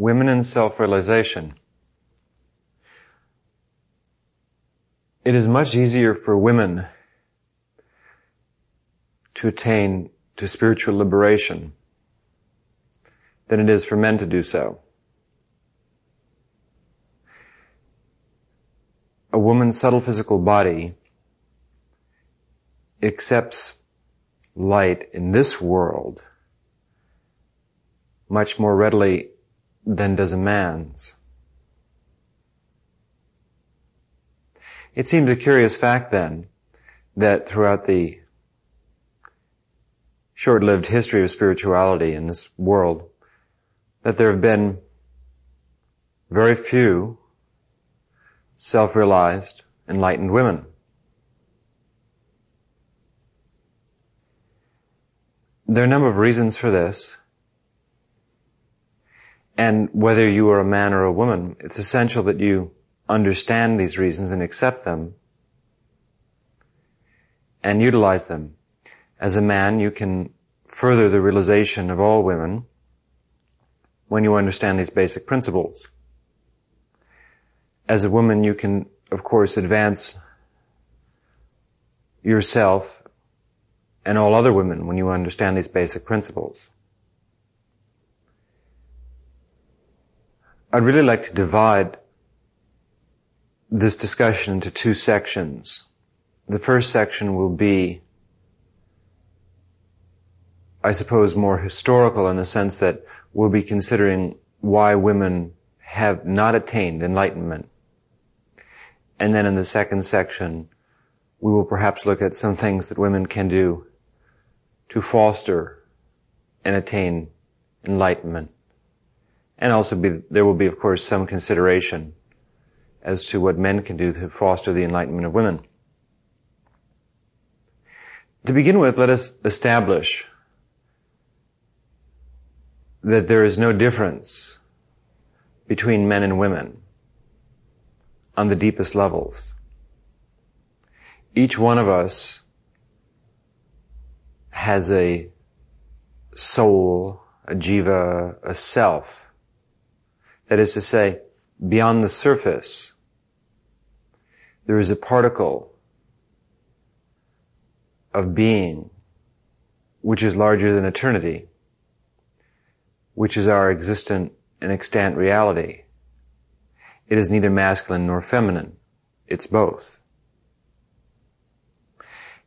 women in self-realization. It is much easier for women to attain to spiritual liberation than it is for men to do so. A woman's subtle physical body accepts light in this world much more readily than does a man's. It seems a curious fact then that throughout the short-lived history of spirituality in this world, that there have been very few self-realized, enlightened women. There are a number of reasons for this. And whether you are a man or a woman, it's essential that you understand these reasons and accept them and utilize them. As a man, you can further the realization of all women when you understand these basic principles as a woman, you can, of course, advance yourself and all other women when you understand these basic principles. I'd really like to divide this discussion into two sections. The first section will be, I suppose, more historical in the sense that we'll be considering why women have not attained enlightenment and then in the second section, we will perhaps look at some things that women can do to foster and attain enlightenment. And also be, there will be, of course, some consideration as to what men can do to foster the enlightenment of women. To begin with, let us establish that there is no difference between men and women on the deepest levels. Each one of us has a soul, a jiva, a self. That is to say, beyond the surface, there is a particle of being which is larger than eternity, which is our existent and extant reality. It is neither masculine nor feminine. It's both.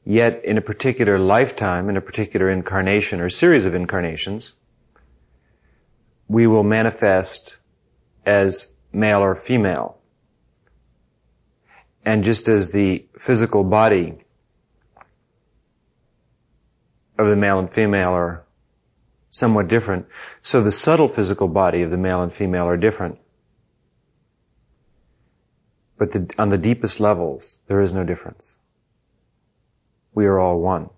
Yet in a particular lifetime, in a particular incarnation or series of incarnations, we will manifest as male or female. And just as the physical body of the male and female are somewhat different, so the subtle physical body of the male and female are different. But the, on the deepest levels, there is no difference. We are all one.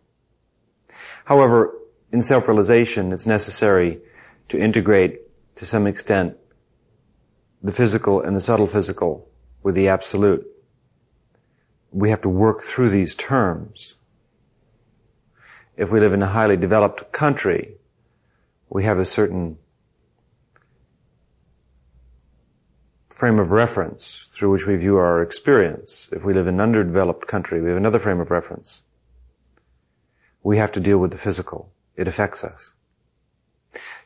However, in self-realization, it's necessary to integrate to some extent the physical and the subtle physical with the absolute. We have to work through these terms. If we live in a highly developed country, we have a certain frame of reference through which we view our experience. If we live in an underdeveloped country, we have another frame of reference. We have to deal with the physical. It affects us.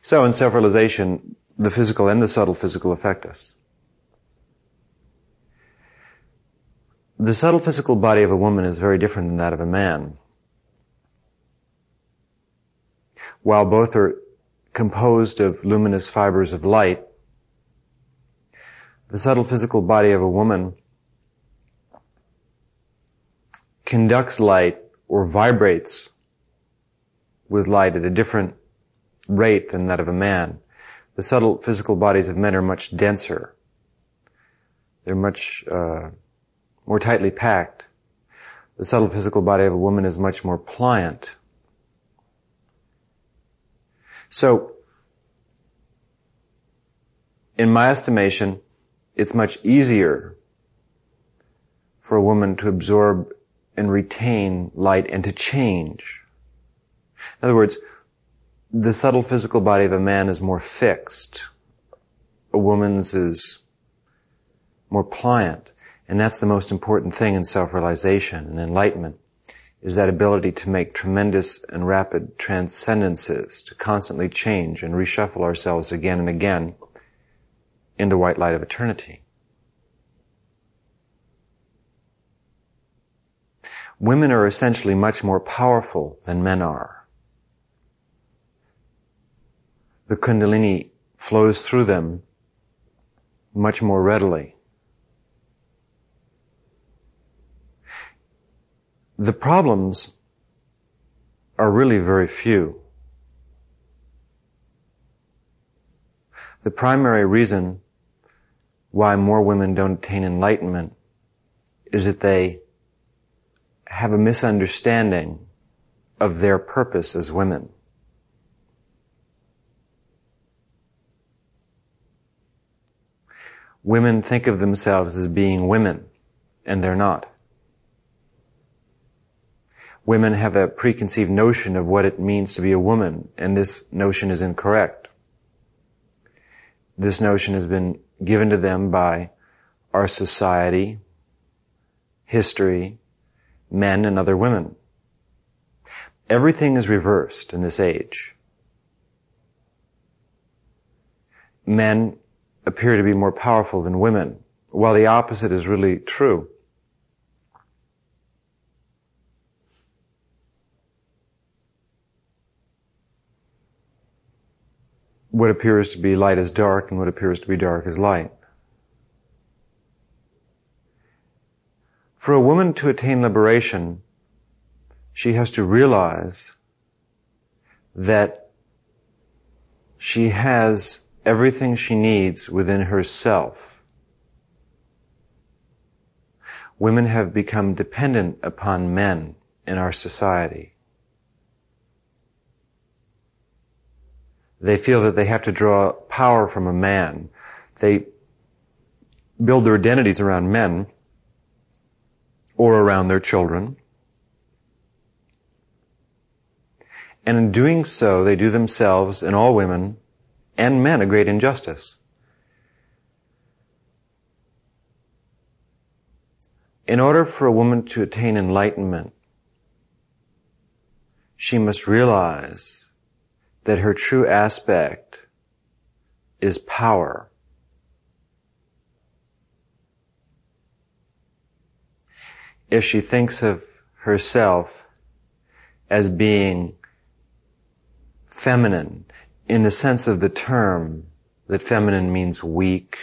So in self-realization, the physical and the subtle physical affect us. The subtle physical body of a woman is very different than that of a man. While both are composed of luminous fibers of light, the subtle physical body of a woman conducts light or vibrates with light at a different rate than that of a man. The subtle physical bodies of men are much denser. They're much uh, more tightly packed. The subtle physical body of a woman is much more pliant. So, in my estimation, it's much easier for a woman to absorb and retain light and to change. In other words, the subtle physical body of a man is more fixed, a woman's is more pliant. And that's the most important thing in self-realization and enlightenment is that ability to make tremendous and rapid transcendences, to constantly change and reshuffle ourselves again and again in the white light of eternity. Women are essentially much more powerful than men are. The Kundalini flows through them much more readily. The problems are really very few. The primary reason why more women don't attain enlightenment is that they have a misunderstanding of their purpose as women. Women think of themselves as being women, and they're not women have a preconceived notion of what it means to be a woman, and this notion is incorrect. This notion has been given to them by our society, history, men and other women. Everything is reversed in this age. Men appear to be more powerful than women, while the opposite is really true. what appears to be light is dark and what appears to be dark is light. For a woman to attain liberation, she has to realize that she has everything she needs within herself. Women have become dependent upon men in our society. They feel that they have to draw power from a man. They build their identities around men or around their children. And in doing so, they do themselves and all women and men a great injustice. In order for a woman to attain enlightenment, she must realize that her true aspect is power. If she thinks of herself as being feminine in the sense of the term that feminine means weak,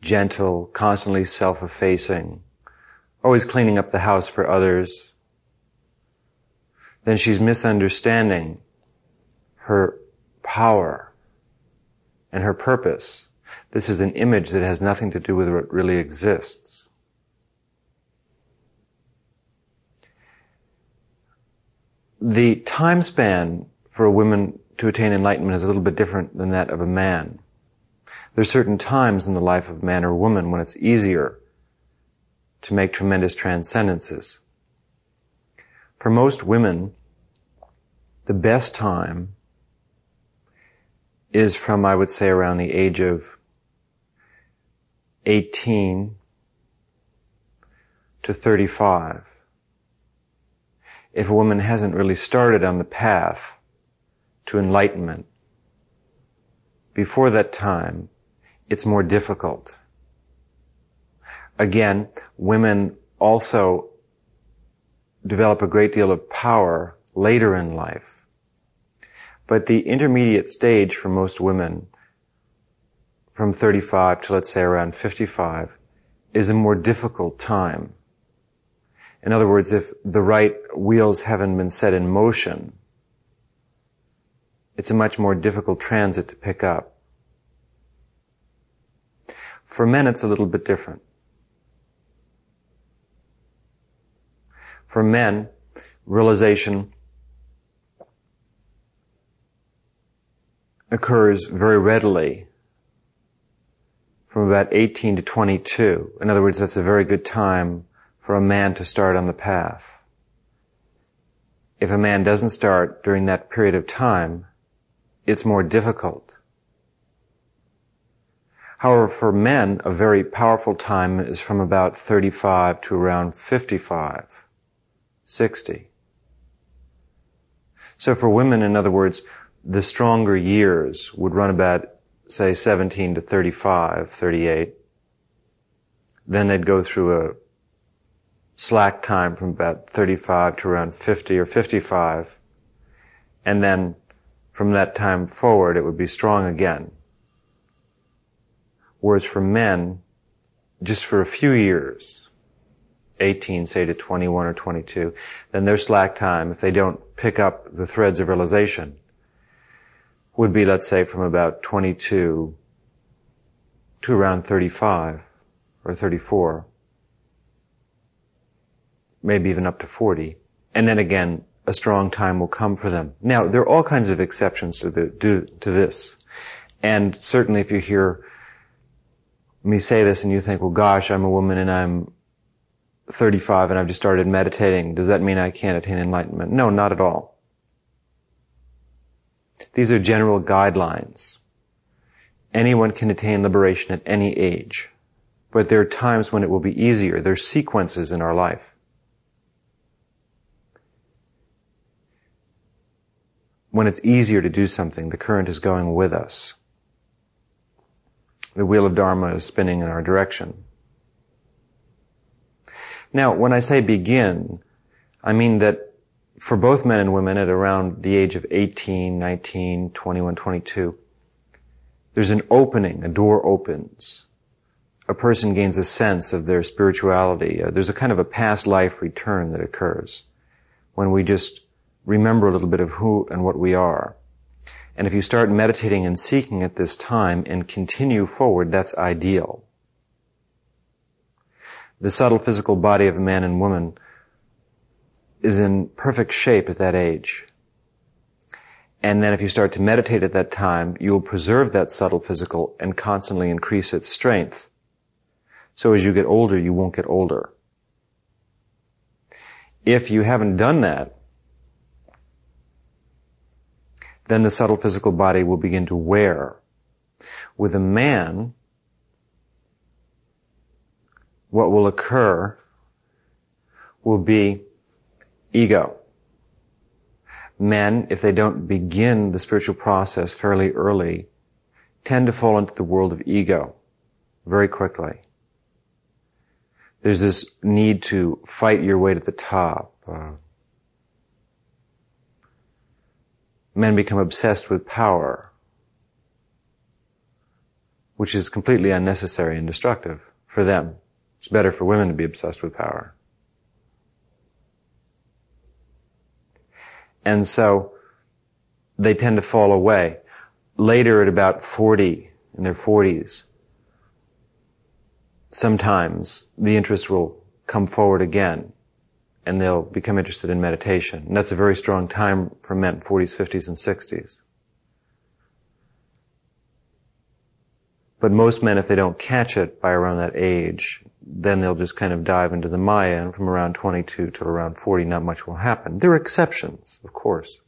gentle, constantly self-effacing, always cleaning up the house for others, then she's misunderstanding her power and her purpose. This is an image that has nothing to do with what really exists. The time span for a woman to attain enlightenment is a little bit different than that of a man. There's certain times in the life of man or woman when it's easier to make tremendous transcendences. For most women, the best time is from, I would say, around the age of 18 to 35. If a woman hasn't really started on the path to enlightenment, before that time, it's more difficult. Again, women also develop a great deal of power later in life. But the intermediate stage for most women, from 35 to let's say around 55, is a more difficult time. In other words, if the right wheels haven't been set in motion, it's a much more difficult transit to pick up. For men, it's a little bit different. For men, realization occurs very readily from about 18 to 22. In other words, that's a very good time for a man to start on the path. If a man doesn't start during that period of time, it's more difficult. However, for men, a very powerful time is from about 35 to around 55, 60. So for women, in other words, the stronger years would run about, say, 17 to 35, 38. Then they'd go through a slack time from about 35 to around 50 or 55. And then from that time forward, it would be strong again. Whereas for men, just for a few years, 18, say to 21 or 22, then their slack time, if they don't pick up the threads of realization, would be, let's say, from about 22 to around 35 or 34, maybe even up to 40. And then again, a strong time will come for them. Now, there are all kinds of exceptions to, the, to this. And certainly if you hear me say this and you think, well, gosh, I'm a woman and I'm 35 and I've just started meditating, does that mean I can't attain enlightenment? No, not at all. These are general guidelines. Anyone can attain liberation at any age. But there are times when it will be easier. There are sequences in our life. When it's easier to do something, the current is going with us. The wheel of Dharma is spinning in our direction. Now, when I say begin, I mean that for both men and women at around the age of 18, 19, 21, 22, there's an opening, a door opens. A person gains a sense of their spirituality. Uh, there's a kind of a past life return that occurs when we just remember a little bit of who and what we are. And if you start meditating and seeking at this time and continue forward, that's ideal the subtle physical body of a man and woman is in perfect shape at that age. And then if you start to meditate at that time, you will preserve that subtle physical and constantly increase its strength. So as you get older, you won't get older. If you haven't done that, then the subtle physical body will begin to wear. With a man, what will occur will be ego. Men, if they don't begin the spiritual process fairly early, tend to fall into the world of ego very quickly. There's this need to fight your way to the top. Uh, men become obsessed with power, which is completely unnecessary and destructive for them. It's better for women to be obsessed with power. And so they tend to fall away. Later at about 40, in their 40s, sometimes the interest will come forward again and they'll become interested in meditation. And that's a very strong time for men, 40s, 50s, and 60s. But most men, if they don't catch it by around that age, then they'll just kind of dive into the Maya, and from around 22 till around 40, not much will happen. There are exceptions, of course.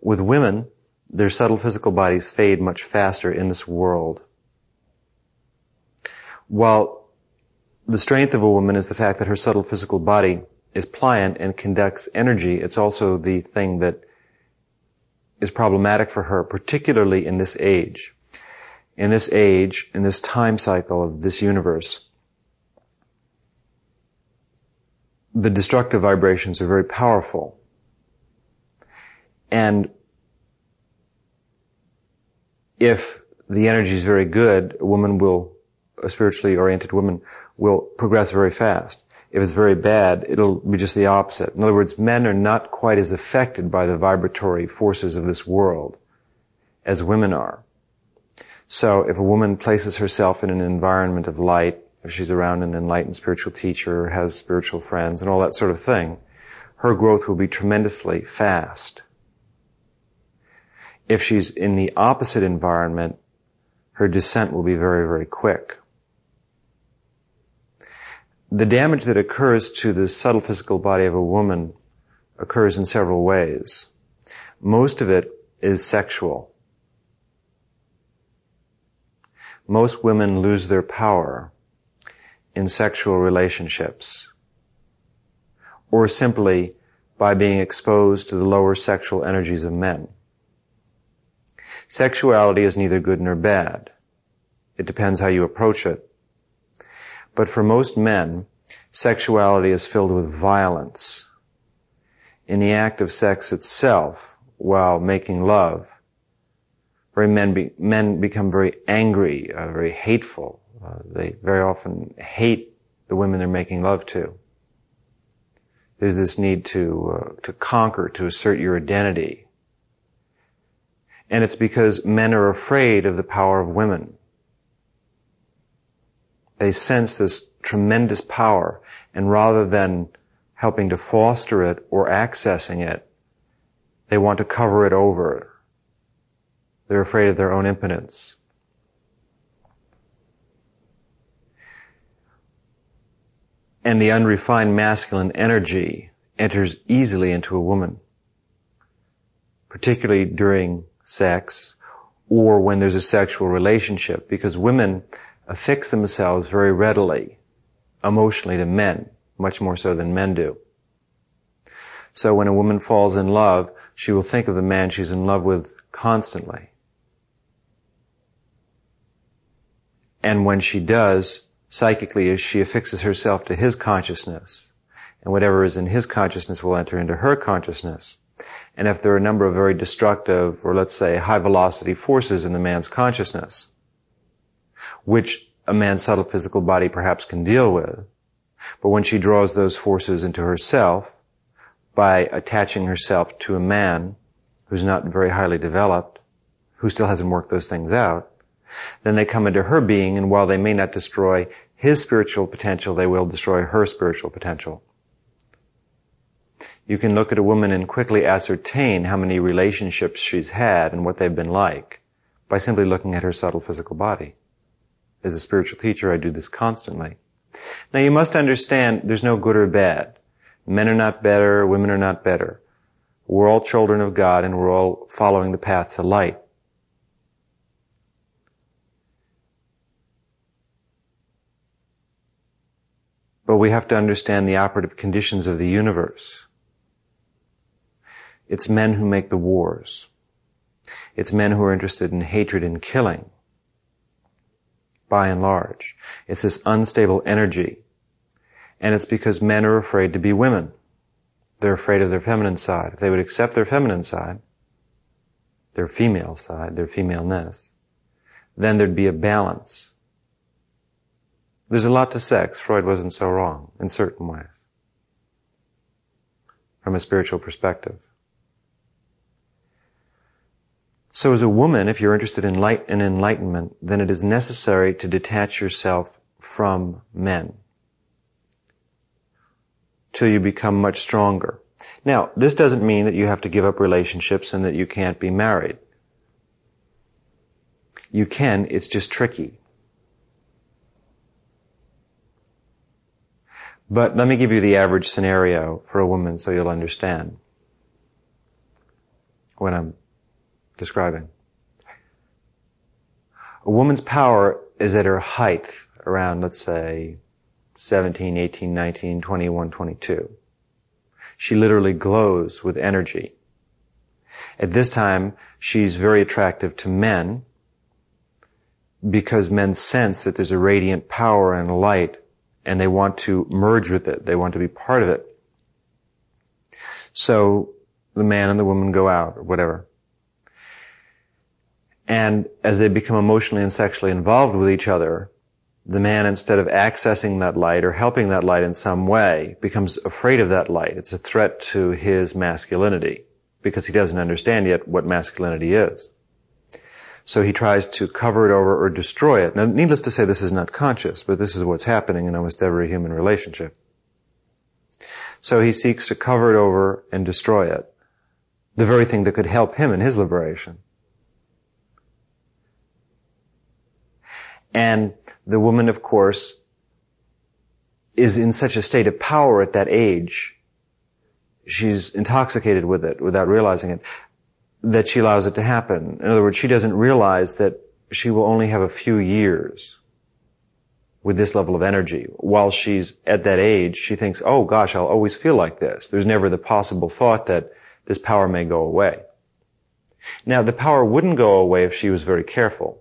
With women, their subtle physical bodies fade much faster in this world. While the strength of a woman is the fact that her subtle physical body is pliant and conducts energy, it's also the thing that is problematic for her, particularly in this age in this age, in this time cycle of this universe, the destructive vibrations are very powerful. And if the energy is very good, a woman will, a spiritually oriented woman will progress very fast. If it's very bad, it'll be just the opposite. In other words, men are not quite as affected by the vibratory forces of this world as women are. So if a woman places herself in an environment of light, if she's around an enlightened spiritual teacher, has spiritual friends, and all that sort of thing, her growth will be tremendously fast. If she's in the opposite environment, her descent will be very, very quick the damage that occurs to the subtle physical body of a woman occurs in several ways. Most of it is sexual. Most women lose their power in sexual relationships or simply by being exposed to the lower sexual energies of men. Sexuality is neither good nor bad. It depends how you approach it but for most men, sexuality is filled with violence. In the act of sex itself, while making love, very men, be, men become very angry, uh, very hateful. Uh, they very often hate the women they're making love to. There's this need to uh, to conquer, to assert your identity, and it's because men are afraid of the power of women. They sense this tremendous power, and rather than helping to foster it or accessing it, they want to cover it over. They're afraid of their own impotence. And the unrefined masculine energy enters easily into a woman, particularly during sex or when there's a sexual relationship, because women affix themselves very readily emotionally to men, much more so than men do. So when a woman falls in love, she will think of the man she's in love with constantly. And when she does, psychically, she affixes herself to his consciousness. And whatever is in his consciousness will enter into her consciousness. And if there are a number of very destructive, or let's say high velocity forces in the man's consciousness, which a man's subtle physical body perhaps can deal with. But when she draws those forces into herself by attaching herself to a man who's not very highly developed, who still hasn't worked those things out, then they come into her being and while they may not destroy his spiritual potential, they will destroy her spiritual potential. You can look at a woman and quickly ascertain how many relationships she's had and what they've been like by simply looking at her subtle physical body as a spiritual teacher, I do this constantly. Now you must understand there's no good or bad. Men are not better, women are not better. We're all children of God and we're all following the path to light. But we have to understand the operative conditions of the universe. It's men who make the wars. It's men who are interested in hatred and killing by and large. It's this unstable energy. And it's because men are afraid to be women. They're afraid of their feminine side. If they would accept their feminine side, their female side, their femaleness, then there'd be a balance. There's a lot to sex. Freud wasn't so wrong in certain ways. From a spiritual perspective. So as a woman, if you're interested in light and enlightenment, then it is necessary to detach yourself from men till you become much stronger. Now, this doesn't mean that you have to give up relationships and that you can't be married. You can, it's just tricky. But let me give you the average scenario for a woman so you'll understand what I'm describing. A woman's power is at her height around, let's say, 17, 18, 19, 21, 22. She literally glows with energy. At this time, she's very attractive to men because men sense that there's a radiant power and light and they want to merge with it. They want to be part of it. So the man and the woman go out or whatever. And as they become emotionally and sexually involved with each other, the man, instead of accessing that light or helping that light in some way, becomes afraid of that light. It's a threat to his masculinity because he doesn't understand yet what masculinity is. So he tries to cover it over or destroy it. Now, needless to say, this is not conscious, but this is what's happening in almost every human relationship. So he seeks to cover it over and destroy it. The very thing that could help him in his liberation. And the woman, of course, is in such a state of power at that age. She's intoxicated with it without realizing it, that she allows it to happen. In other words, she doesn't realize that she will only have a few years with this level of energy. While she's at that age, she thinks, oh gosh, I'll always feel like this. There's never the possible thought that this power may go away. Now, the power wouldn't go away if she was very careful.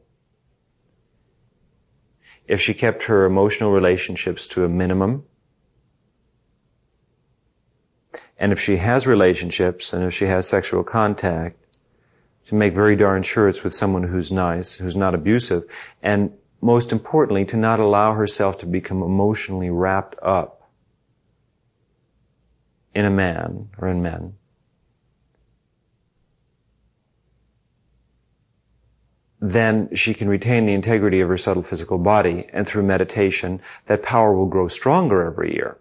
If she kept her emotional relationships to a minimum, and if she has relationships, and if she has sexual contact, to make very darn sure it's with someone who's nice, who's not abusive, and most importantly, to not allow herself to become emotionally wrapped up in a man or in men. Then she can retain the integrity of her subtle physical body, and through meditation, that power will grow stronger every year.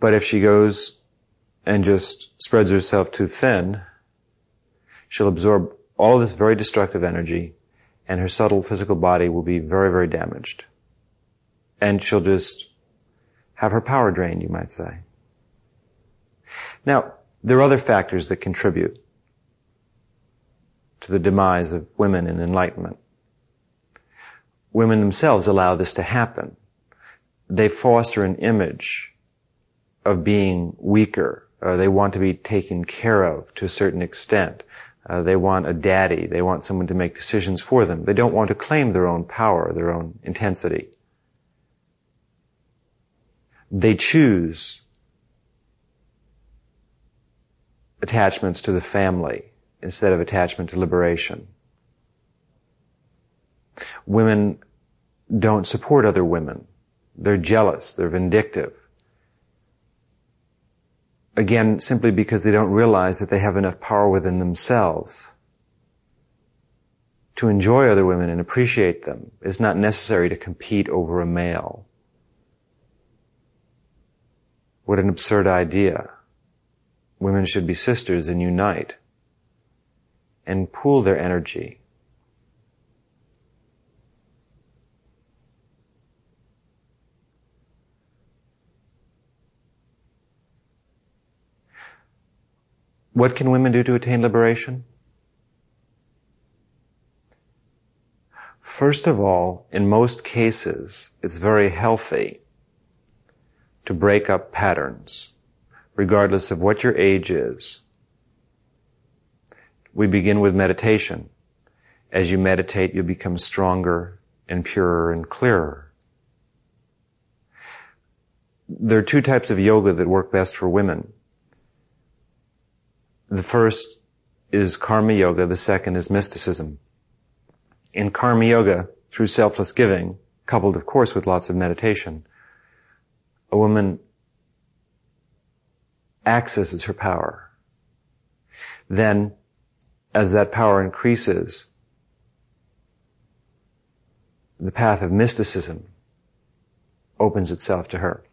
But if she goes and just spreads herself too thin, she'll absorb all this very destructive energy and her subtle physical body will be very, very damaged. And she'll just have her power drained, you might say. Now, there are other factors that contribute to the demise of women in enlightenment. Women themselves allow this to happen. They foster an image of being weaker, uh, they want to be taken care of to a certain extent. Uh, they want a daddy. They want someone to make decisions for them. They don't want to claim their own power, their own intensity. They choose attachments to the family instead of attachment to liberation. Women don't support other women. They're jealous. They're vindictive again, simply because they don't realize that they have enough power within themselves to enjoy other women and appreciate them. It's not necessary to compete over a male. What an absurd idea. Women should be sisters and unite and pool their energy What can women do to attain liberation? First of all, in most cases, it's very healthy to break up patterns, regardless of what your age is. We begin with meditation. As you meditate, you become stronger and purer and clearer. There are two types of yoga that work best for women. The first is karma yoga. The second is mysticism. In karma yoga, through selfless giving, coupled of course with lots of meditation, a woman accesses her power. Then, as that power increases, the path of mysticism opens itself to her.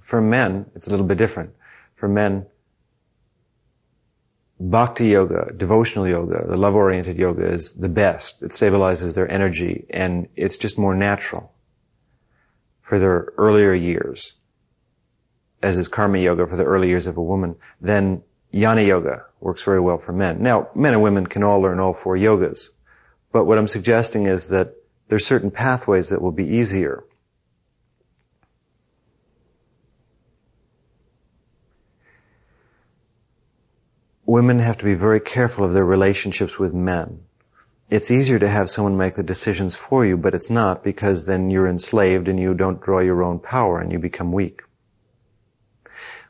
For men, it's a little bit different. For men, bhakti yoga, devotional yoga, the love-oriented yoga is the best. It stabilizes their energy and it's just more natural for their earlier years, as is karma yoga for the early years of a woman. Then jnana yoga works very well for men. Now, men and women can all learn all four yogas, but what I'm suggesting is that there's certain pathways that will be easier. women have to be very careful of their relationships with men. It's easier to have someone make the decisions for you, but it's not because then you're enslaved and you don't draw your own power and you become weak.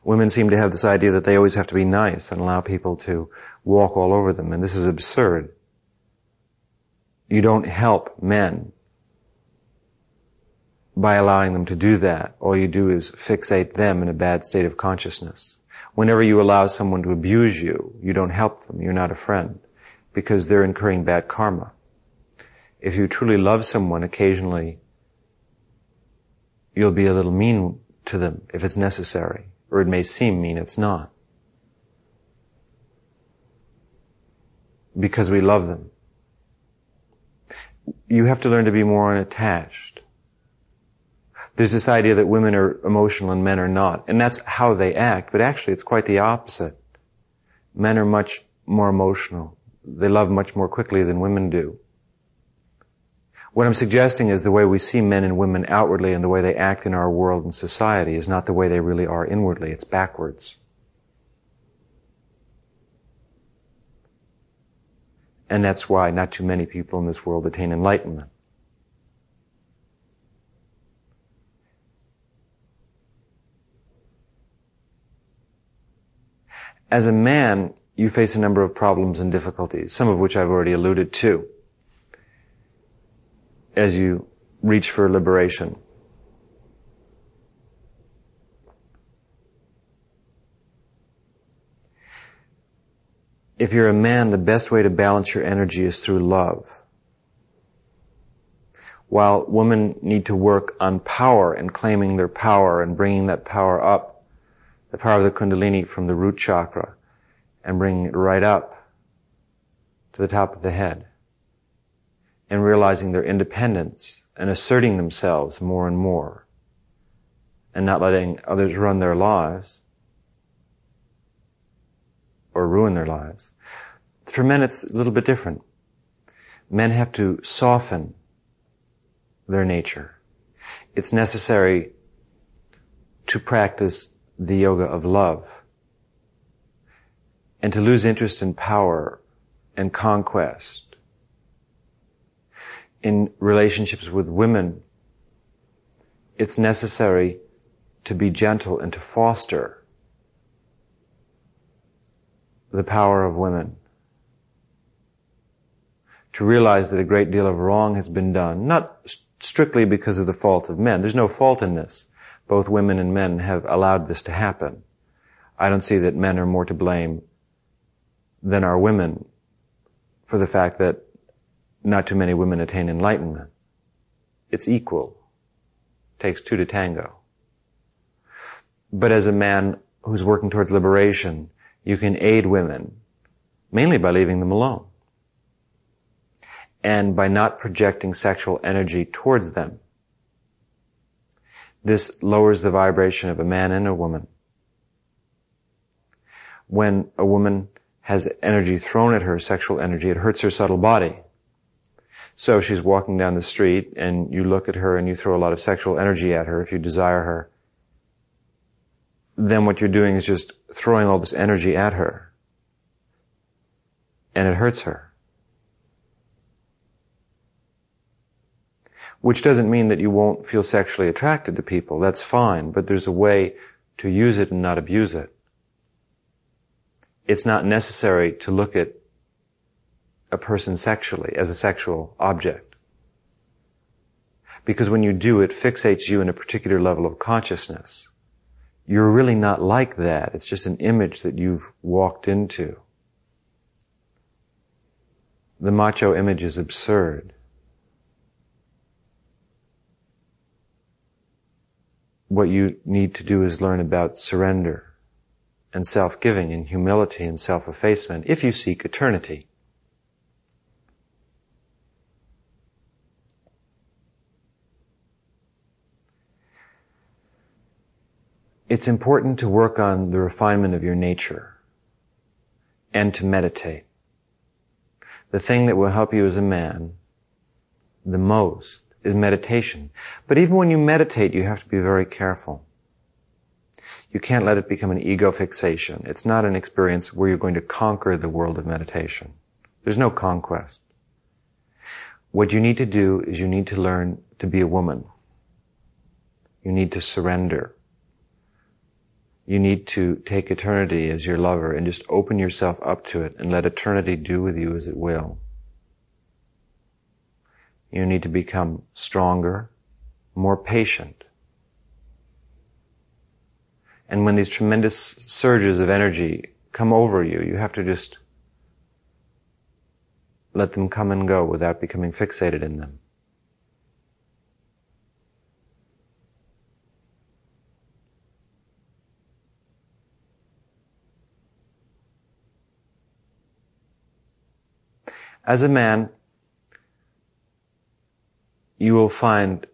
Women seem to have this idea that they always have to be nice and allow people to walk all over them, and this is absurd. You don't help men by allowing them to do that. All you do is fixate them in a bad state of consciousness. Whenever you allow someone to abuse you, you don't help them. You're not a friend because they're incurring bad karma. If you truly love someone, occasionally you'll be a little mean to them if it's necessary, or it may seem mean, it's not. Because we love them. You have to learn to be more unattached. There's this idea that women are emotional and men are not. And that's how they act, but actually it's quite the opposite. Men are much more emotional. They love much more quickly than women do. What I'm suggesting is the way we see men and women outwardly and the way they act in our world and society is not the way they really are inwardly. It's backwards. And that's why not too many people in this world attain enlightenment. As a man, you face a number of problems and difficulties, some of which I've already alluded to as you reach for liberation. If you're a man, the best way to balance your energy is through love. While women need to work on power and claiming their power and bringing that power up the power of the Kundalini from the root chakra and bringing it right up to the top of the head and realizing their independence and asserting themselves more and more and not letting others run their lives or ruin their lives. For men, it's a little bit different. Men have to soften their nature. It's necessary to practice the yoga of love. And to lose interest in power and conquest. In relationships with women, it's necessary to be gentle and to foster the power of women. To realize that a great deal of wrong has been done, not strictly because of the fault of men. There's no fault in this both women and men have allowed this to happen. I don't see that men are more to blame than are women for the fact that not too many women attain enlightenment. It's equal. Takes two to tango. But as a man who's working towards liberation, you can aid women mainly by leaving them alone and by not projecting sexual energy towards them. This lowers the vibration of a man and a woman. When a woman has energy thrown at her, sexual energy, it hurts her subtle body. So she's walking down the street and you look at her and you throw a lot of sexual energy at her if you desire her. Then what you're doing is just throwing all this energy at her. And it hurts her. Which doesn't mean that you won't feel sexually attracted to people. That's fine, but there's a way to use it and not abuse it. It's not necessary to look at a person sexually as a sexual object. Because when you do, it fixates you in a particular level of consciousness. You're really not like that. It's just an image that you've walked into. The macho image is absurd. what you need to do is learn about surrender and self-giving and humility and self-effacement if you seek eternity. It's important to work on the refinement of your nature and to meditate. The thing that will help you as a man the most is meditation. But even when you meditate, you have to be very careful. You can't let it become an ego fixation. It's not an experience where you're going to conquer the world of meditation. There's no conquest. What you need to do is you need to learn to be a woman. You need to surrender. You need to take eternity as your lover and just open yourself up to it and let eternity do with you as it will. You need to become stronger, more patient. And when these tremendous surges of energy come over you, you have to just let them come and go without becoming fixated in them. As a man, you will find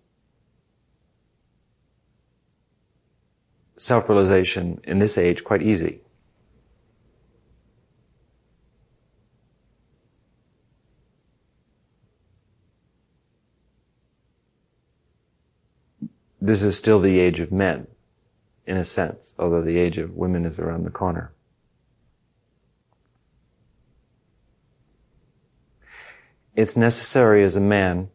self-realization in this age quite easy. This is still the age of men, in a sense, although the age of women is around the corner. It's necessary as a man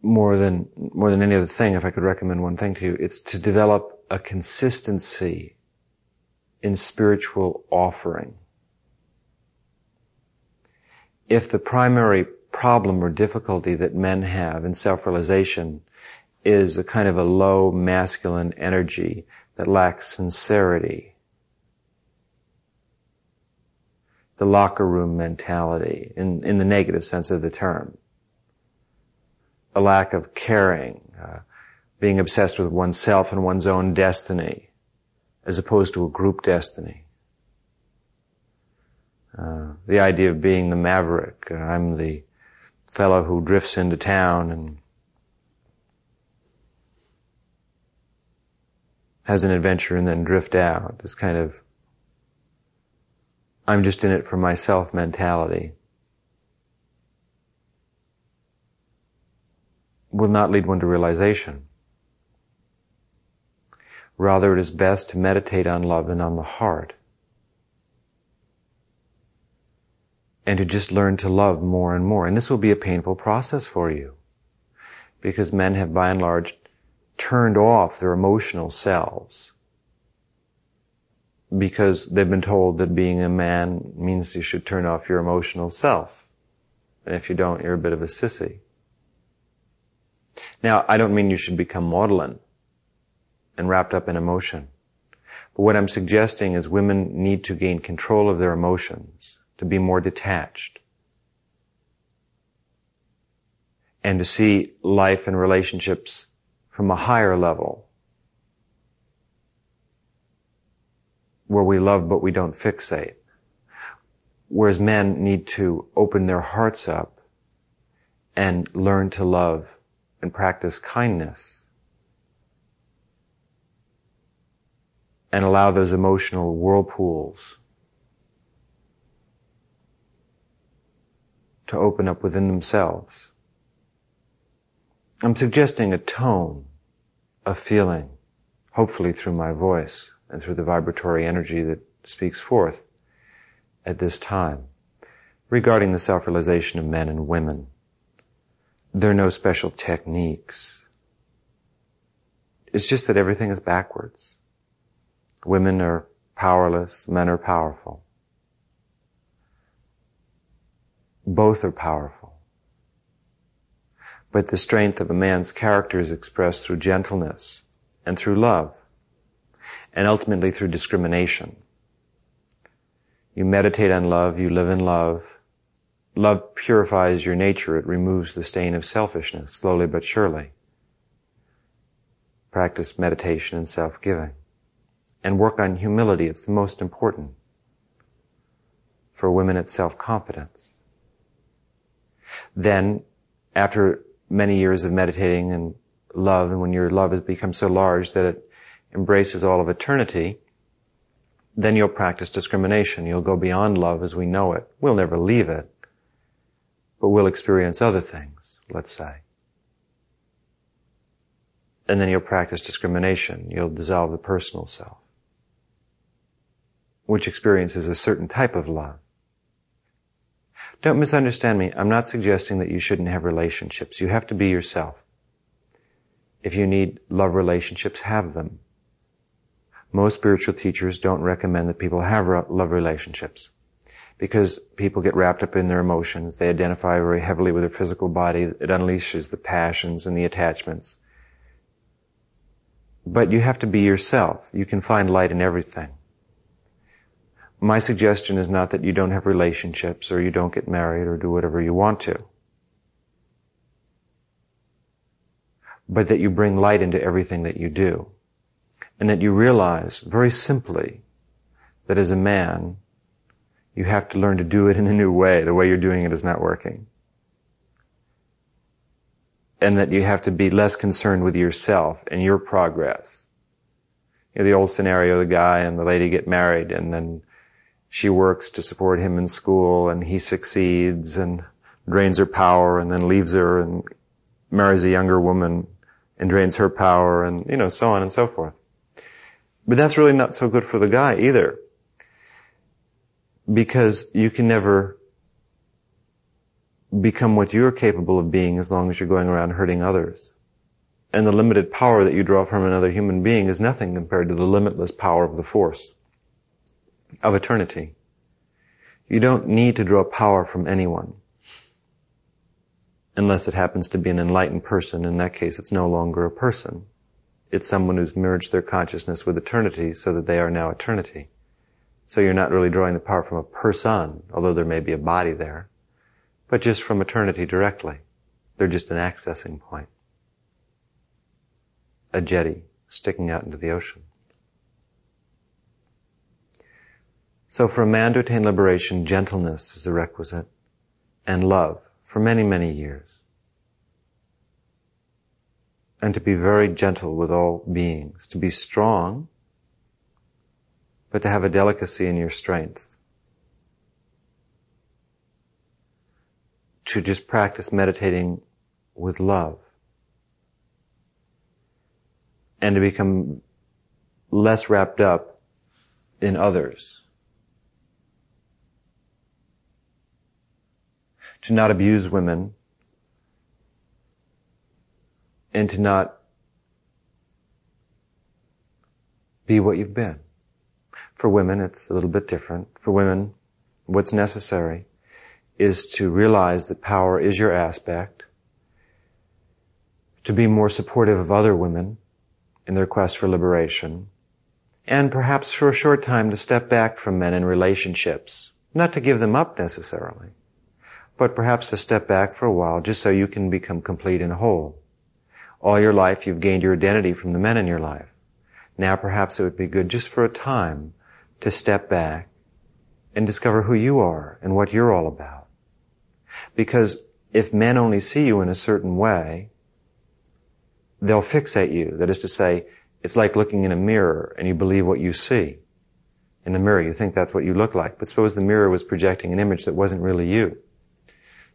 more than more than any other thing, if I could recommend one thing to you, it's to develop a consistency in spiritual offering. If the primary problem or difficulty that men have in self-realization is a kind of a low masculine energy that lacks sincerity, the locker room mentality in, in the negative sense of the term, a lack of caring, uh, being obsessed with oneself and one's own destiny, as opposed to a group destiny. Uh, the idea of being the maverick. Uh, I'm the fellow who drifts into town and has an adventure and then drift out. This kind of I'm just in it for myself mentality. will not lead one to realization. Rather, it is best to meditate on love and on the heart. And to just learn to love more and more. And this will be a painful process for you. Because men have by and large turned off their emotional selves. Because they've been told that being a man means you should turn off your emotional self. And if you don't, you're a bit of a sissy. Now, I don't mean you should become maudlin and wrapped up in emotion. But what I'm suggesting is women need to gain control of their emotions, to be more detached, and to see life and relationships from a higher level, where we love but we don't fixate. Whereas men need to open their hearts up and learn to love and practice kindness and allow those emotional whirlpools to open up within themselves. I'm suggesting a tone a feeling, hopefully through my voice and through the vibratory energy that speaks forth at this time regarding the self-realization of men and women. There are no special techniques. It's just that everything is backwards. Women are powerless, men are powerful. Both are powerful. But the strength of a man's character is expressed through gentleness and through love, and ultimately through discrimination. You meditate on love, you live in love, Love purifies your nature. It removes the stain of selfishness, slowly but surely. Practice meditation and self-giving. And work on humility. It's the most important. For women, it's self-confidence. Then, after many years of meditating and love, and when your love has become so large that it embraces all of eternity, then you'll practice discrimination. You'll go beyond love as we know it. We'll never leave it but we'll experience other things, let's say. And then you'll practice discrimination. You'll dissolve the personal self, which experiences a certain type of love. Don't misunderstand me. I'm not suggesting that you shouldn't have relationships. You have to be yourself. If you need love relationships, have them. Most spiritual teachers don't recommend that people have love relationships because people get wrapped up in their emotions. They identify very heavily with their physical body. It unleashes the passions and the attachments. But you have to be yourself. You can find light in everything. My suggestion is not that you don't have relationships or you don't get married or do whatever you want to. But that you bring light into everything that you do. And that you realize very simply that as a man, you have to learn to do it in a new way. The way you're doing it is not working. And that you have to be less concerned with yourself and your progress. You know, the old scenario, the guy and the lady get married and then she works to support him in school and he succeeds and drains her power and then leaves her and marries a younger woman and drains her power and, you know, so on and so forth. But that's really not so good for the guy either. Because you can never become what you're capable of being as long as you're going around hurting others. And the limited power that you draw from another human being is nothing compared to the limitless power of the force of eternity. You don't need to draw power from anyone. Unless it happens to be an enlightened person. In that case, it's no longer a person. It's someone who's merged their consciousness with eternity so that they are now eternity. So you're not really drawing the power from a person, although there may be a body there, but just from eternity directly. They're just an accessing point a jetty sticking out into the ocean. So for a man to attain liberation, gentleness is the requisite, and love for many, many years. And to be very gentle with all beings, to be strong, but to have a delicacy in your strength. To just practice meditating with love and to become less wrapped up in others. To not abuse women and to not be what you've been. For women, it's a little bit different. For women, what's necessary is to realize that power is your aspect, to be more supportive of other women, in their quest for liberation, and perhaps for a short time to step back from men in relationships, not to give them up necessarily, but perhaps to step back for a while just so you can become complete and whole. All your life you've gained your identity from the men in your life. Now perhaps it would be good just for a time to step back and discover who you are and what you're all about. Because if men only see you in a certain way, they'll fixate you. That is to say, it's like looking in a mirror and you believe what you see. In the mirror, you think that's what you look like. But suppose the mirror was projecting an image that wasn't really you.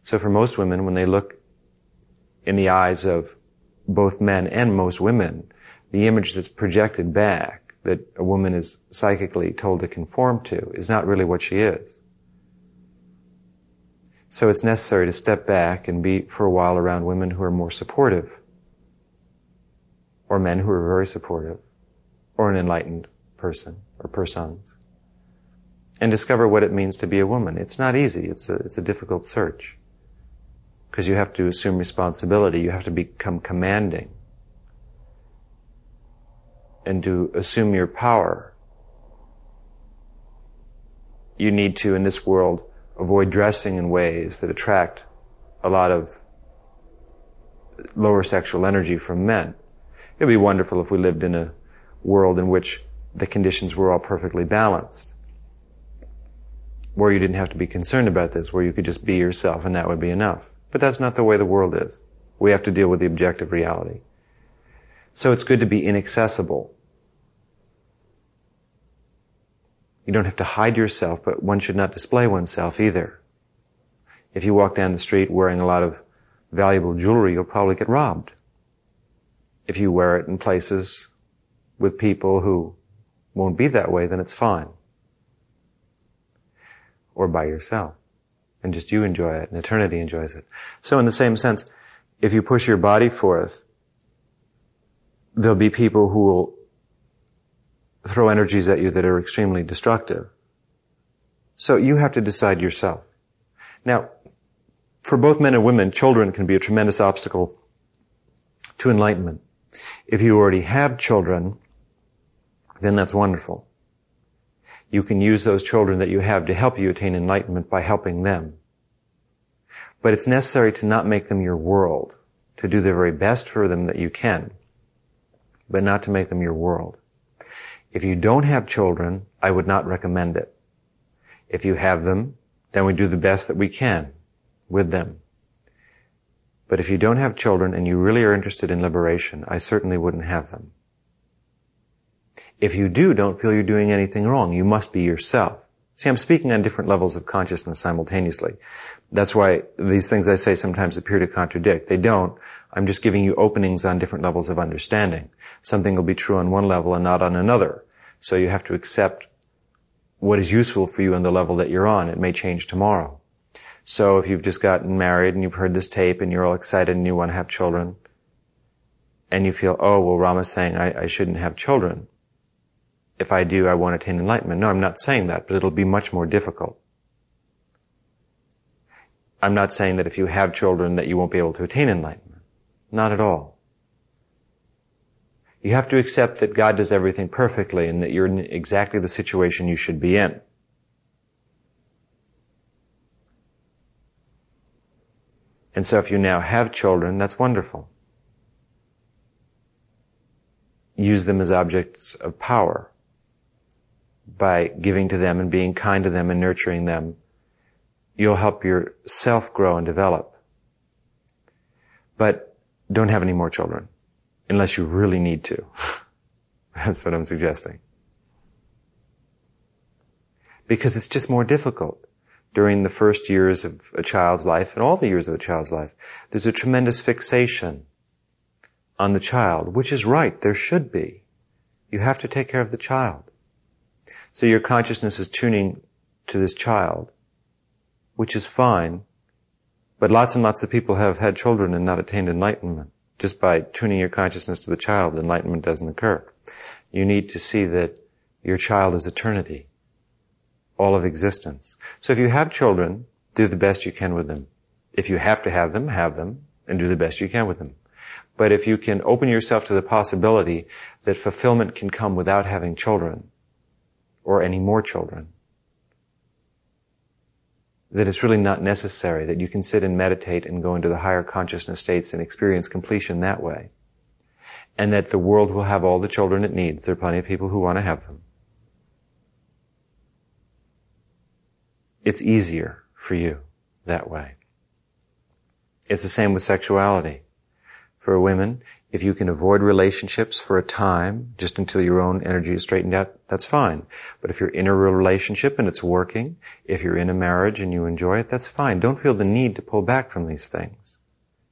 So for most women, when they look in the eyes of both men and most women, the image that's projected back that a woman is psychically told to conform to is not really what she is. So it's necessary to step back and be for a while around women who are more supportive or men who are very supportive, or an enlightened person or persons, and discover what it means to be a woman. It's not easy. It's a, it's a difficult search. Because you have to assume responsibility. You have to become commanding. And to assume your power, you need to, in this world, avoid dressing in ways that attract a lot of lower sexual energy from men. It'd be wonderful if we lived in a world in which the conditions were all perfectly balanced. Where you didn't have to be concerned about this, where you could just be yourself and that would be enough. But that's not the way the world is. We have to deal with the objective reality. So it's good to be inaccessible. You don't have to hide yourself, but one should not display oneself either. If you walk down the street wearing a lot of valuable jewelry, you'll probably get robbed if you wear it in places with people who won't be that way, then it's fine. Or by yourself. And just you enjoy it and eternity enjoys it. So in the same sense, if you push your body forth, there'll be people who will throw energies at you that are extremely destructive. So you have to decide yourself. Now, for both men and women, children can be a tremendous obstacle to enlightenment. If you already have children, then that's wonderful. You can use those children that you have to help you attain enlightenment by helping them. But it's necessary to not make them your world, to do the very best for them that you can, but not to make them your world. If you don't have children, I would not recommend it. If you have them, then we do the best that we can with them. But if you don't have children and you really are interested in liberation, I certainly wouldn't have them. If you do, don't feel you're doing anything wrong. You must be yourself. See, I'm speaking on different levels of consciousness simultaneously. That's why these things I say sometimes appear to contradict. They don't. I'm just giving you openings on different levels of understanding. Something will be true on one level and not on another. So you have to accept what is useful for you on the level that you're on. It may change tomorrow. So if you've just gotten married and you've heard this tape and you're all excited and you want to have children, and you feel, oh, well, Rama's saying I, I shouldn't have children if I do, I won't attain enlightenment. No, I'm not saying that, but it'll be much more difficult. I'm not saying that if you have children that you won't be able to attain enlightenment. Not at all. You have to accept that God does everything perfectly and that you're in exactly the situation you should be in. And so if you now have children, that's wonderful. Use them as objects of power by giving to them and being kind to them and nurturing them, you'll help yourself grow and develop. But don't have any more children unless you really need to. That's what I'm suggesting. Because it's just more difficult during the first years of a child's life and all the years of a child's life. There's a tremendous fixation on the child, which is right. There should be. You have to take care of the child. So your consciousness is tuning to this child, which is fine, but lots and lots of people have had children and not attained enlightenment. Just by tuning your consciousness to the child, enlightenment doesn't occur. You need to see that your child is eternity, all of existence. So if you have children, do the best you can with them. If you have to have them, have them, and do the best you can with them. But if you can open yourself to the possibility that fulfillment can come without having children, or any more children. That it's really not necessary, that you can sit and meditate and go into the higher consciousness states and experience completion that way. And that the world will have all the children it needs. There are plenty of people who want to have them. It's easier for you that way. It's the same with sexuality. For women, if you can avoid relationships for a time, just until your own energy is straightened out, that's fine. But if you're in a relationship and it's working, if you're in a marriage and you enjoy it, that's fine. Don't feel the need to pull back from these things.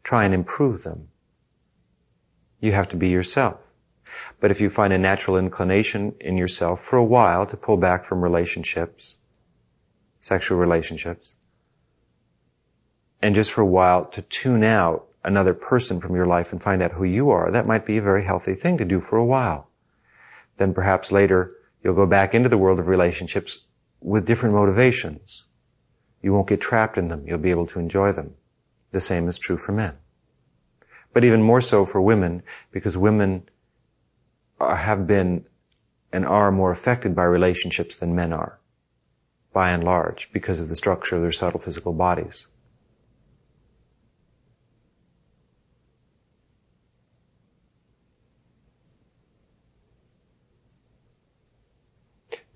Try and improve them. You have to be yourself. But if you find a natural inclination in yourself for a while to pull back from relationships, sexual relationships, and just for a while to tune out another person from your life and find out who you are, that might be a very healthy thing to do for a while. Then perhaps later you'll go back into the world of relationships with different motivations. You won't get trapped in them. You'll be able to enjoy them. The same is true for men. But even more so for women, because women have been and are more affected by relationships than men are, by and large, because of the structure of their subtle physical bodies.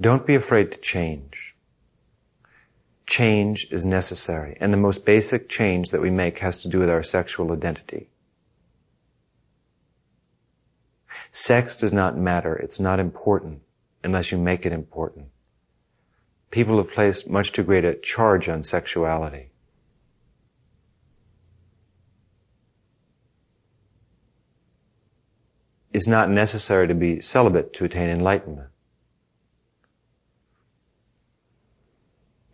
Don't be afraid to change. Change is necessary, and the most basic change that we make has to do with our sexual identity. Sex does not matter. It's not important unless you make it important. People have placed much too great a charge on sexuality. It's not necessary to be celibate to attain enlightenment.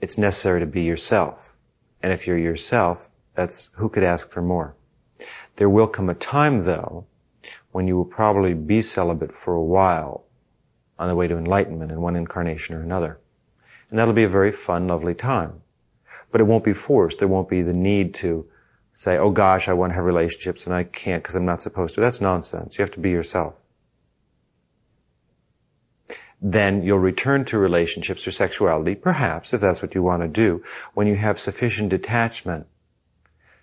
It's necessary to be yourself. And if you're yourself, that's, who could ask for more? There will come a time though, when you will probably be celibate for a while on the way to enlightenment in one incarnation or another. And that'll be a very fun, lovely time. But it won't be forced. There won't be the need to say, oh gosh, I want to have relationships and I can't because I'm not supposed to. That's nonsense. You have to be yourself then you'll return to relationships or sexuality, perhaps, if that's what you want to do, when you have sufficient detachment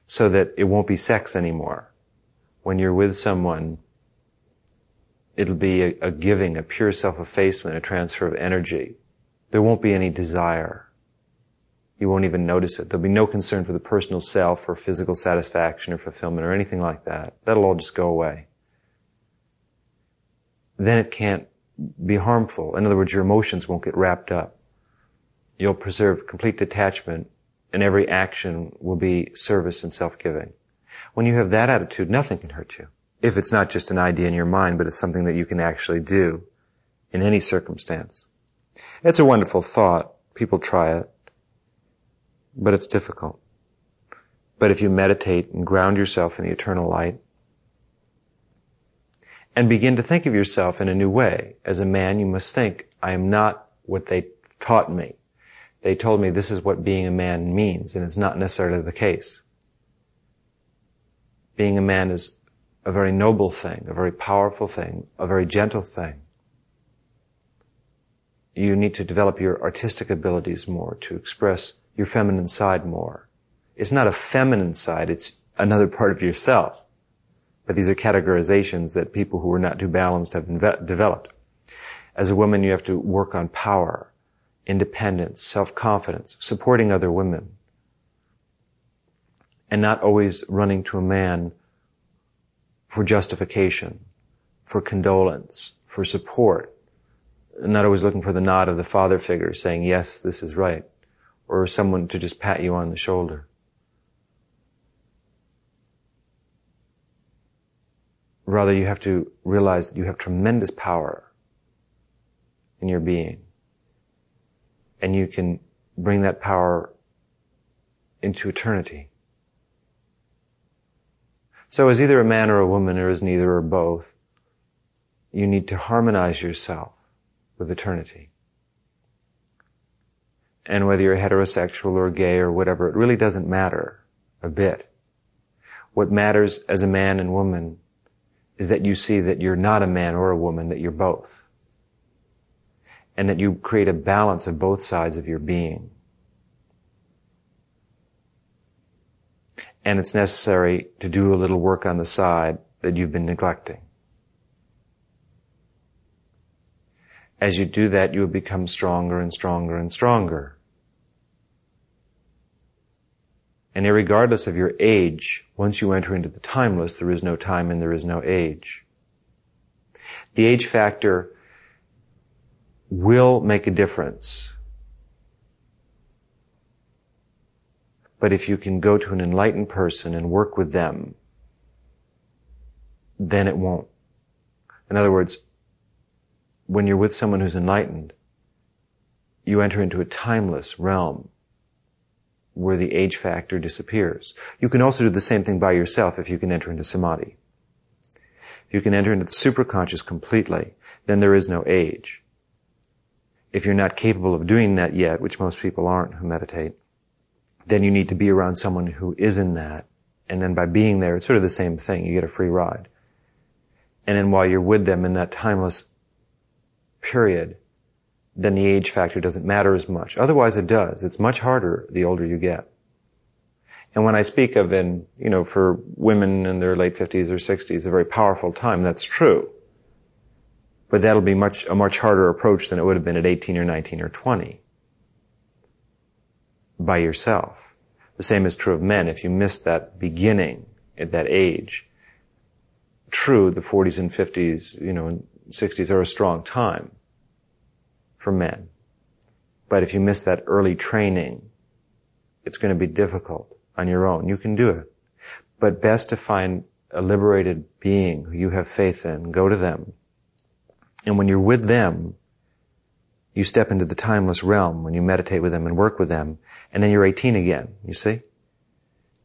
so that it won't be sex anymore. When you're with someone, it'll be a, a giving, a pure self-effacement, a transfer of energy. There won't be any desire. You won't even notice it. There'll be no concern for the personal self or physical satisfaction or fulfillment or anything like that. That'll all just go away. Then it can't be harmful. In other words, your emotions won't get wrapped up You'll preserve complete detachment and every action will be service and self-giving. When you have that attitude, nothing can hurt you. If it's not just an idea in your mind, but it's something that you can actually do in any circumstance. It's a wonderful thought. People try it. But it's difficult. But if you meditate and ground yourself in the eternal light, and begin to think of yourself in a new way. As a man, you must think, I am not what they taught me. They told me this is what being a man means, and it's not necessarily the case. Being a man is a very noble thing, a very powerful thing, a very gentle thing. You need to develop your artistic abilities more, to express your feminine side more. It's not a feminine side, it's another part of yourself. But these are categorizations that people who are not too balanced have inve- developed. As a woman, you have to work on power, independence, self-confidence, supporting other women, and not always running to a man for justification, for condolence, for support, not always looking for the nod of the father figure saying, yes, this is right, or someone to just pat you on the shoulder. Rather, you have to realize that you have tremendous power in your being. And you can bring that power into eternity. So as either a man or a woman, or as neither or both, you need to harmonize yourself with eternity. And whether you're heterosexual or gay or whatever, it really doesn't matter a bit. What matters as a man and woman is that you see that you're not a man or a woman, that you're both. And that you create a balance of both sides of your being. And it's necessary to do a little work on the side that you've been neglecting. As you do that, you will become stronger and stronger and stronger. And regardless of your age, once you enter into the timeless, there is no time and there is no age. The age factor will make a difference. But if you can go to an enlightened person and work with them, then it won't. In other words, when you're with someone who's enlightened, you enter into a timeless realm where the age factor disappears. You can also do the same thing by yourself if you can enter into samadhi. If you can enter into the superconscious completely, then there is no age. If you're not capable of doing that yet, which most people aren't who meditate, then you need to be around someone who is in that. And then by being there, it's sort of the same thing. You get a free ride. And then while you're with them in that timeless period, then the age factor doesn't matter as much. Otherwise it does. It's much harder the older you get. And when I speak of in, you know, for women in their late 50s or 60s, a very powerful time, that's true. But that'll be much, a much harder approach than it would have been at 18 or 19 or 20. By yourself. The same is true of men. If you miss that beginning at that age, true, the 40s and 50s, you know, and 60s are a strong time for men. But if you miss that early training, it's going to be difficult on your own. You can do it. But best to find a liberated being who you have faith in, go to them. And when you're with them, you step into the timeless realm when you meditate with them and work with them, and then you're 18 again, you see?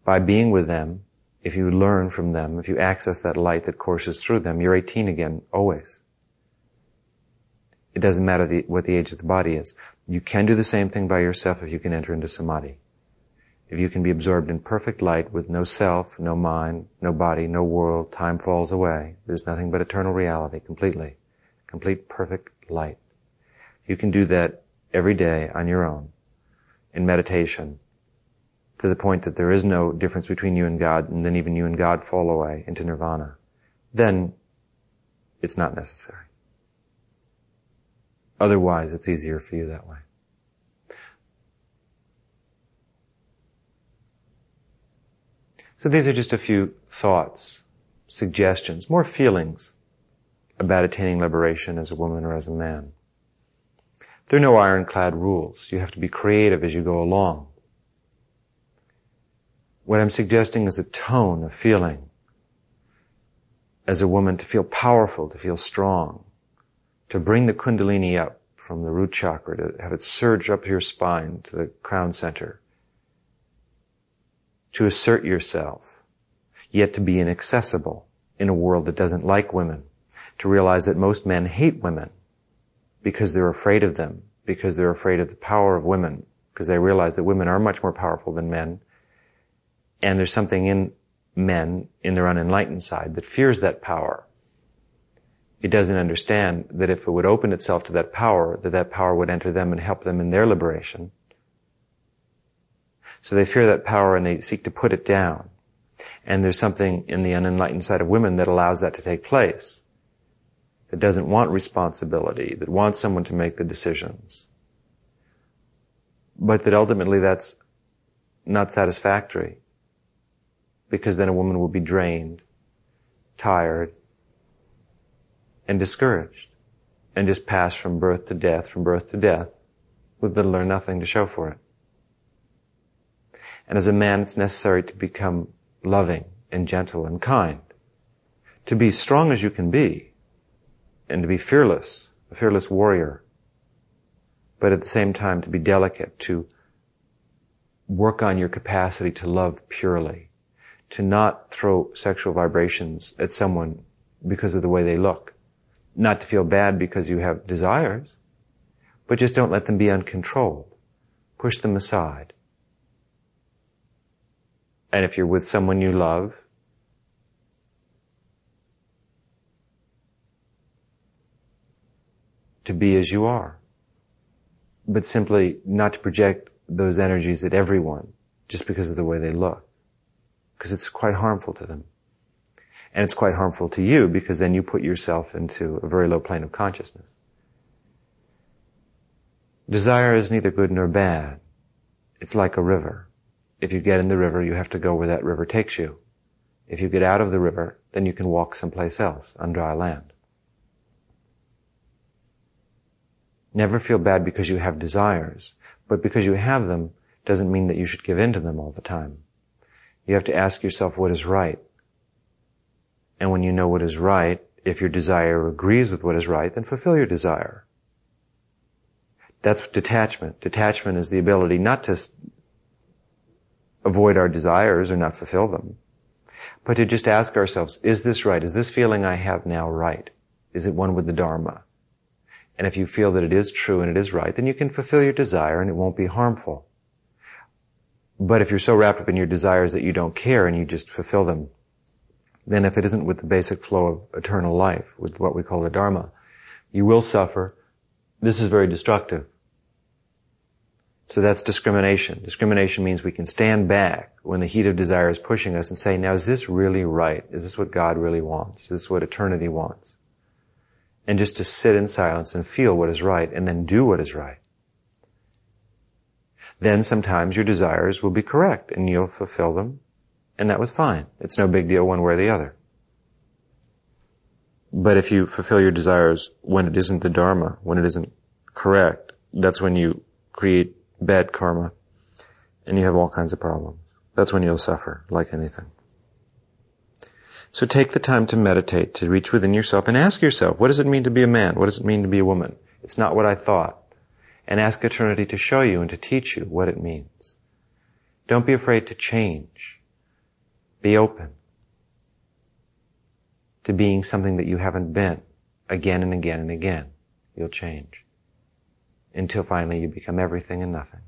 By being with them, if you learn from them, if you access that light that courses through them, you're 18 again, always. It doesn't matter the, what the age of the body is. You can do the same thing by yourself if you can enter into samadhi. If you can be absorbed in perfect light with no self, no mind, no body, no world, time falls away. There's nothing but eternal reality completely. Complete perfect light. You can do that every day on your own in meditation to the point that there is no difference between you and God and then even you and God fall away into nirvana. Then it's not necessary. Otherwise, it's easier for you that way. So these are just a few thoughts, suggestions, more feelings about attaining liberation as a woman or as a man. There are no ironclad rules. You have to be creative as you go along. What I'm suggesting is a tone of feeling. As a woman, to feel powerful, to feel strong, to bring the kundalini up from the root chakra, to have it surge up your spine to the crown center, to assert yourself, yet to be inaccessible in a world that doesn't like women, to realize that most men hate women because they're afraid of them, because they're afraid of the power of women, because they realize that women are much more powerful than men, and there's something in men, in their unenlightened side, that fears that power. It doesn't understand that if it would open itself to that power, that that power would enter them and help them in their liberation. So they fear that power and they seek to put it down. And there's something in the unenlightened side of women that allows that to take place. That doesn't want responsibility, that wants someone to make the decisions. But that ultimately that's not satisfactory because then a woman will be drained, tired, and discouraged, and just pass from birth to death, from birth to death, with little or nothing to show for it. And as a man, it's necessary to become loving and gentle and kind, to be strong as you can be, and to be fearless, a fearless warrior, but at the same time to be delicate, to work on your capacity to love purely, to not throw sexual vibrations at someone because of the way they look. Not to feel bad because you have desires, but just don't let them be uncontrolled. Push them aside. And if you're with someone you love, to be as you are. But simply not to project those energies at everyone just because of the way they look because it's quite harmful to them. And it's quite harmful to you because then you put yourself into a very low plane of consciousness. Desire is neither good nor bad. It's like a river. If you get in the river, you have to go where that river takes you. If you get out of the river, then you can walk someplace else on dry land. Never feel bad because you have desires, but because you have them doesn't mean that you should give in to them all the time. You have to ask yourself what is right. And when you know what is right, if your desire agrees with what is right, then fulfill your desire. That's detachment. Detachment is the ability not to avoid our desires or not fulfill them, but to just ask ourselves, is this right? Is this feeling I have now right? Is it one with the Dharma? And if you feel that it is true and it is right, then you can fulfill your desire and it won't be harmful. But if you're so wrapped up in your desires that you don't care and you just fulfill them, then if it isn't with the basic flow of eternal life, with what we call the Dharma, you will suffer. This is very destructive. So that's discrimination. Discrimination means we can stand back when the heat of desire is pushing us and say, now is this really right? Is this what God really wants? Is this what eternity wants? And just to sit in silence and feel what is right and then do what is right then sometimes your desires will be correct and you'll fulfill them. And that was fine. It's no big deal one way or the other. But if you fulfill your desires when it isn't the Dharma, when it isn't correct, that's when you create bad karma and you have all kinds of problems. That's when you'll suffer, like anything. So take the time to meditate, to reach within yourself and ask yourself, what does it mean to be a man? What does it mean to be a woman? It's not what I thought and ask eternity to show you and to teach you what it means. Don't be afraid to change. Be open to being something that you haven't been again and again and again. You'll change until finally you become everything and nothing.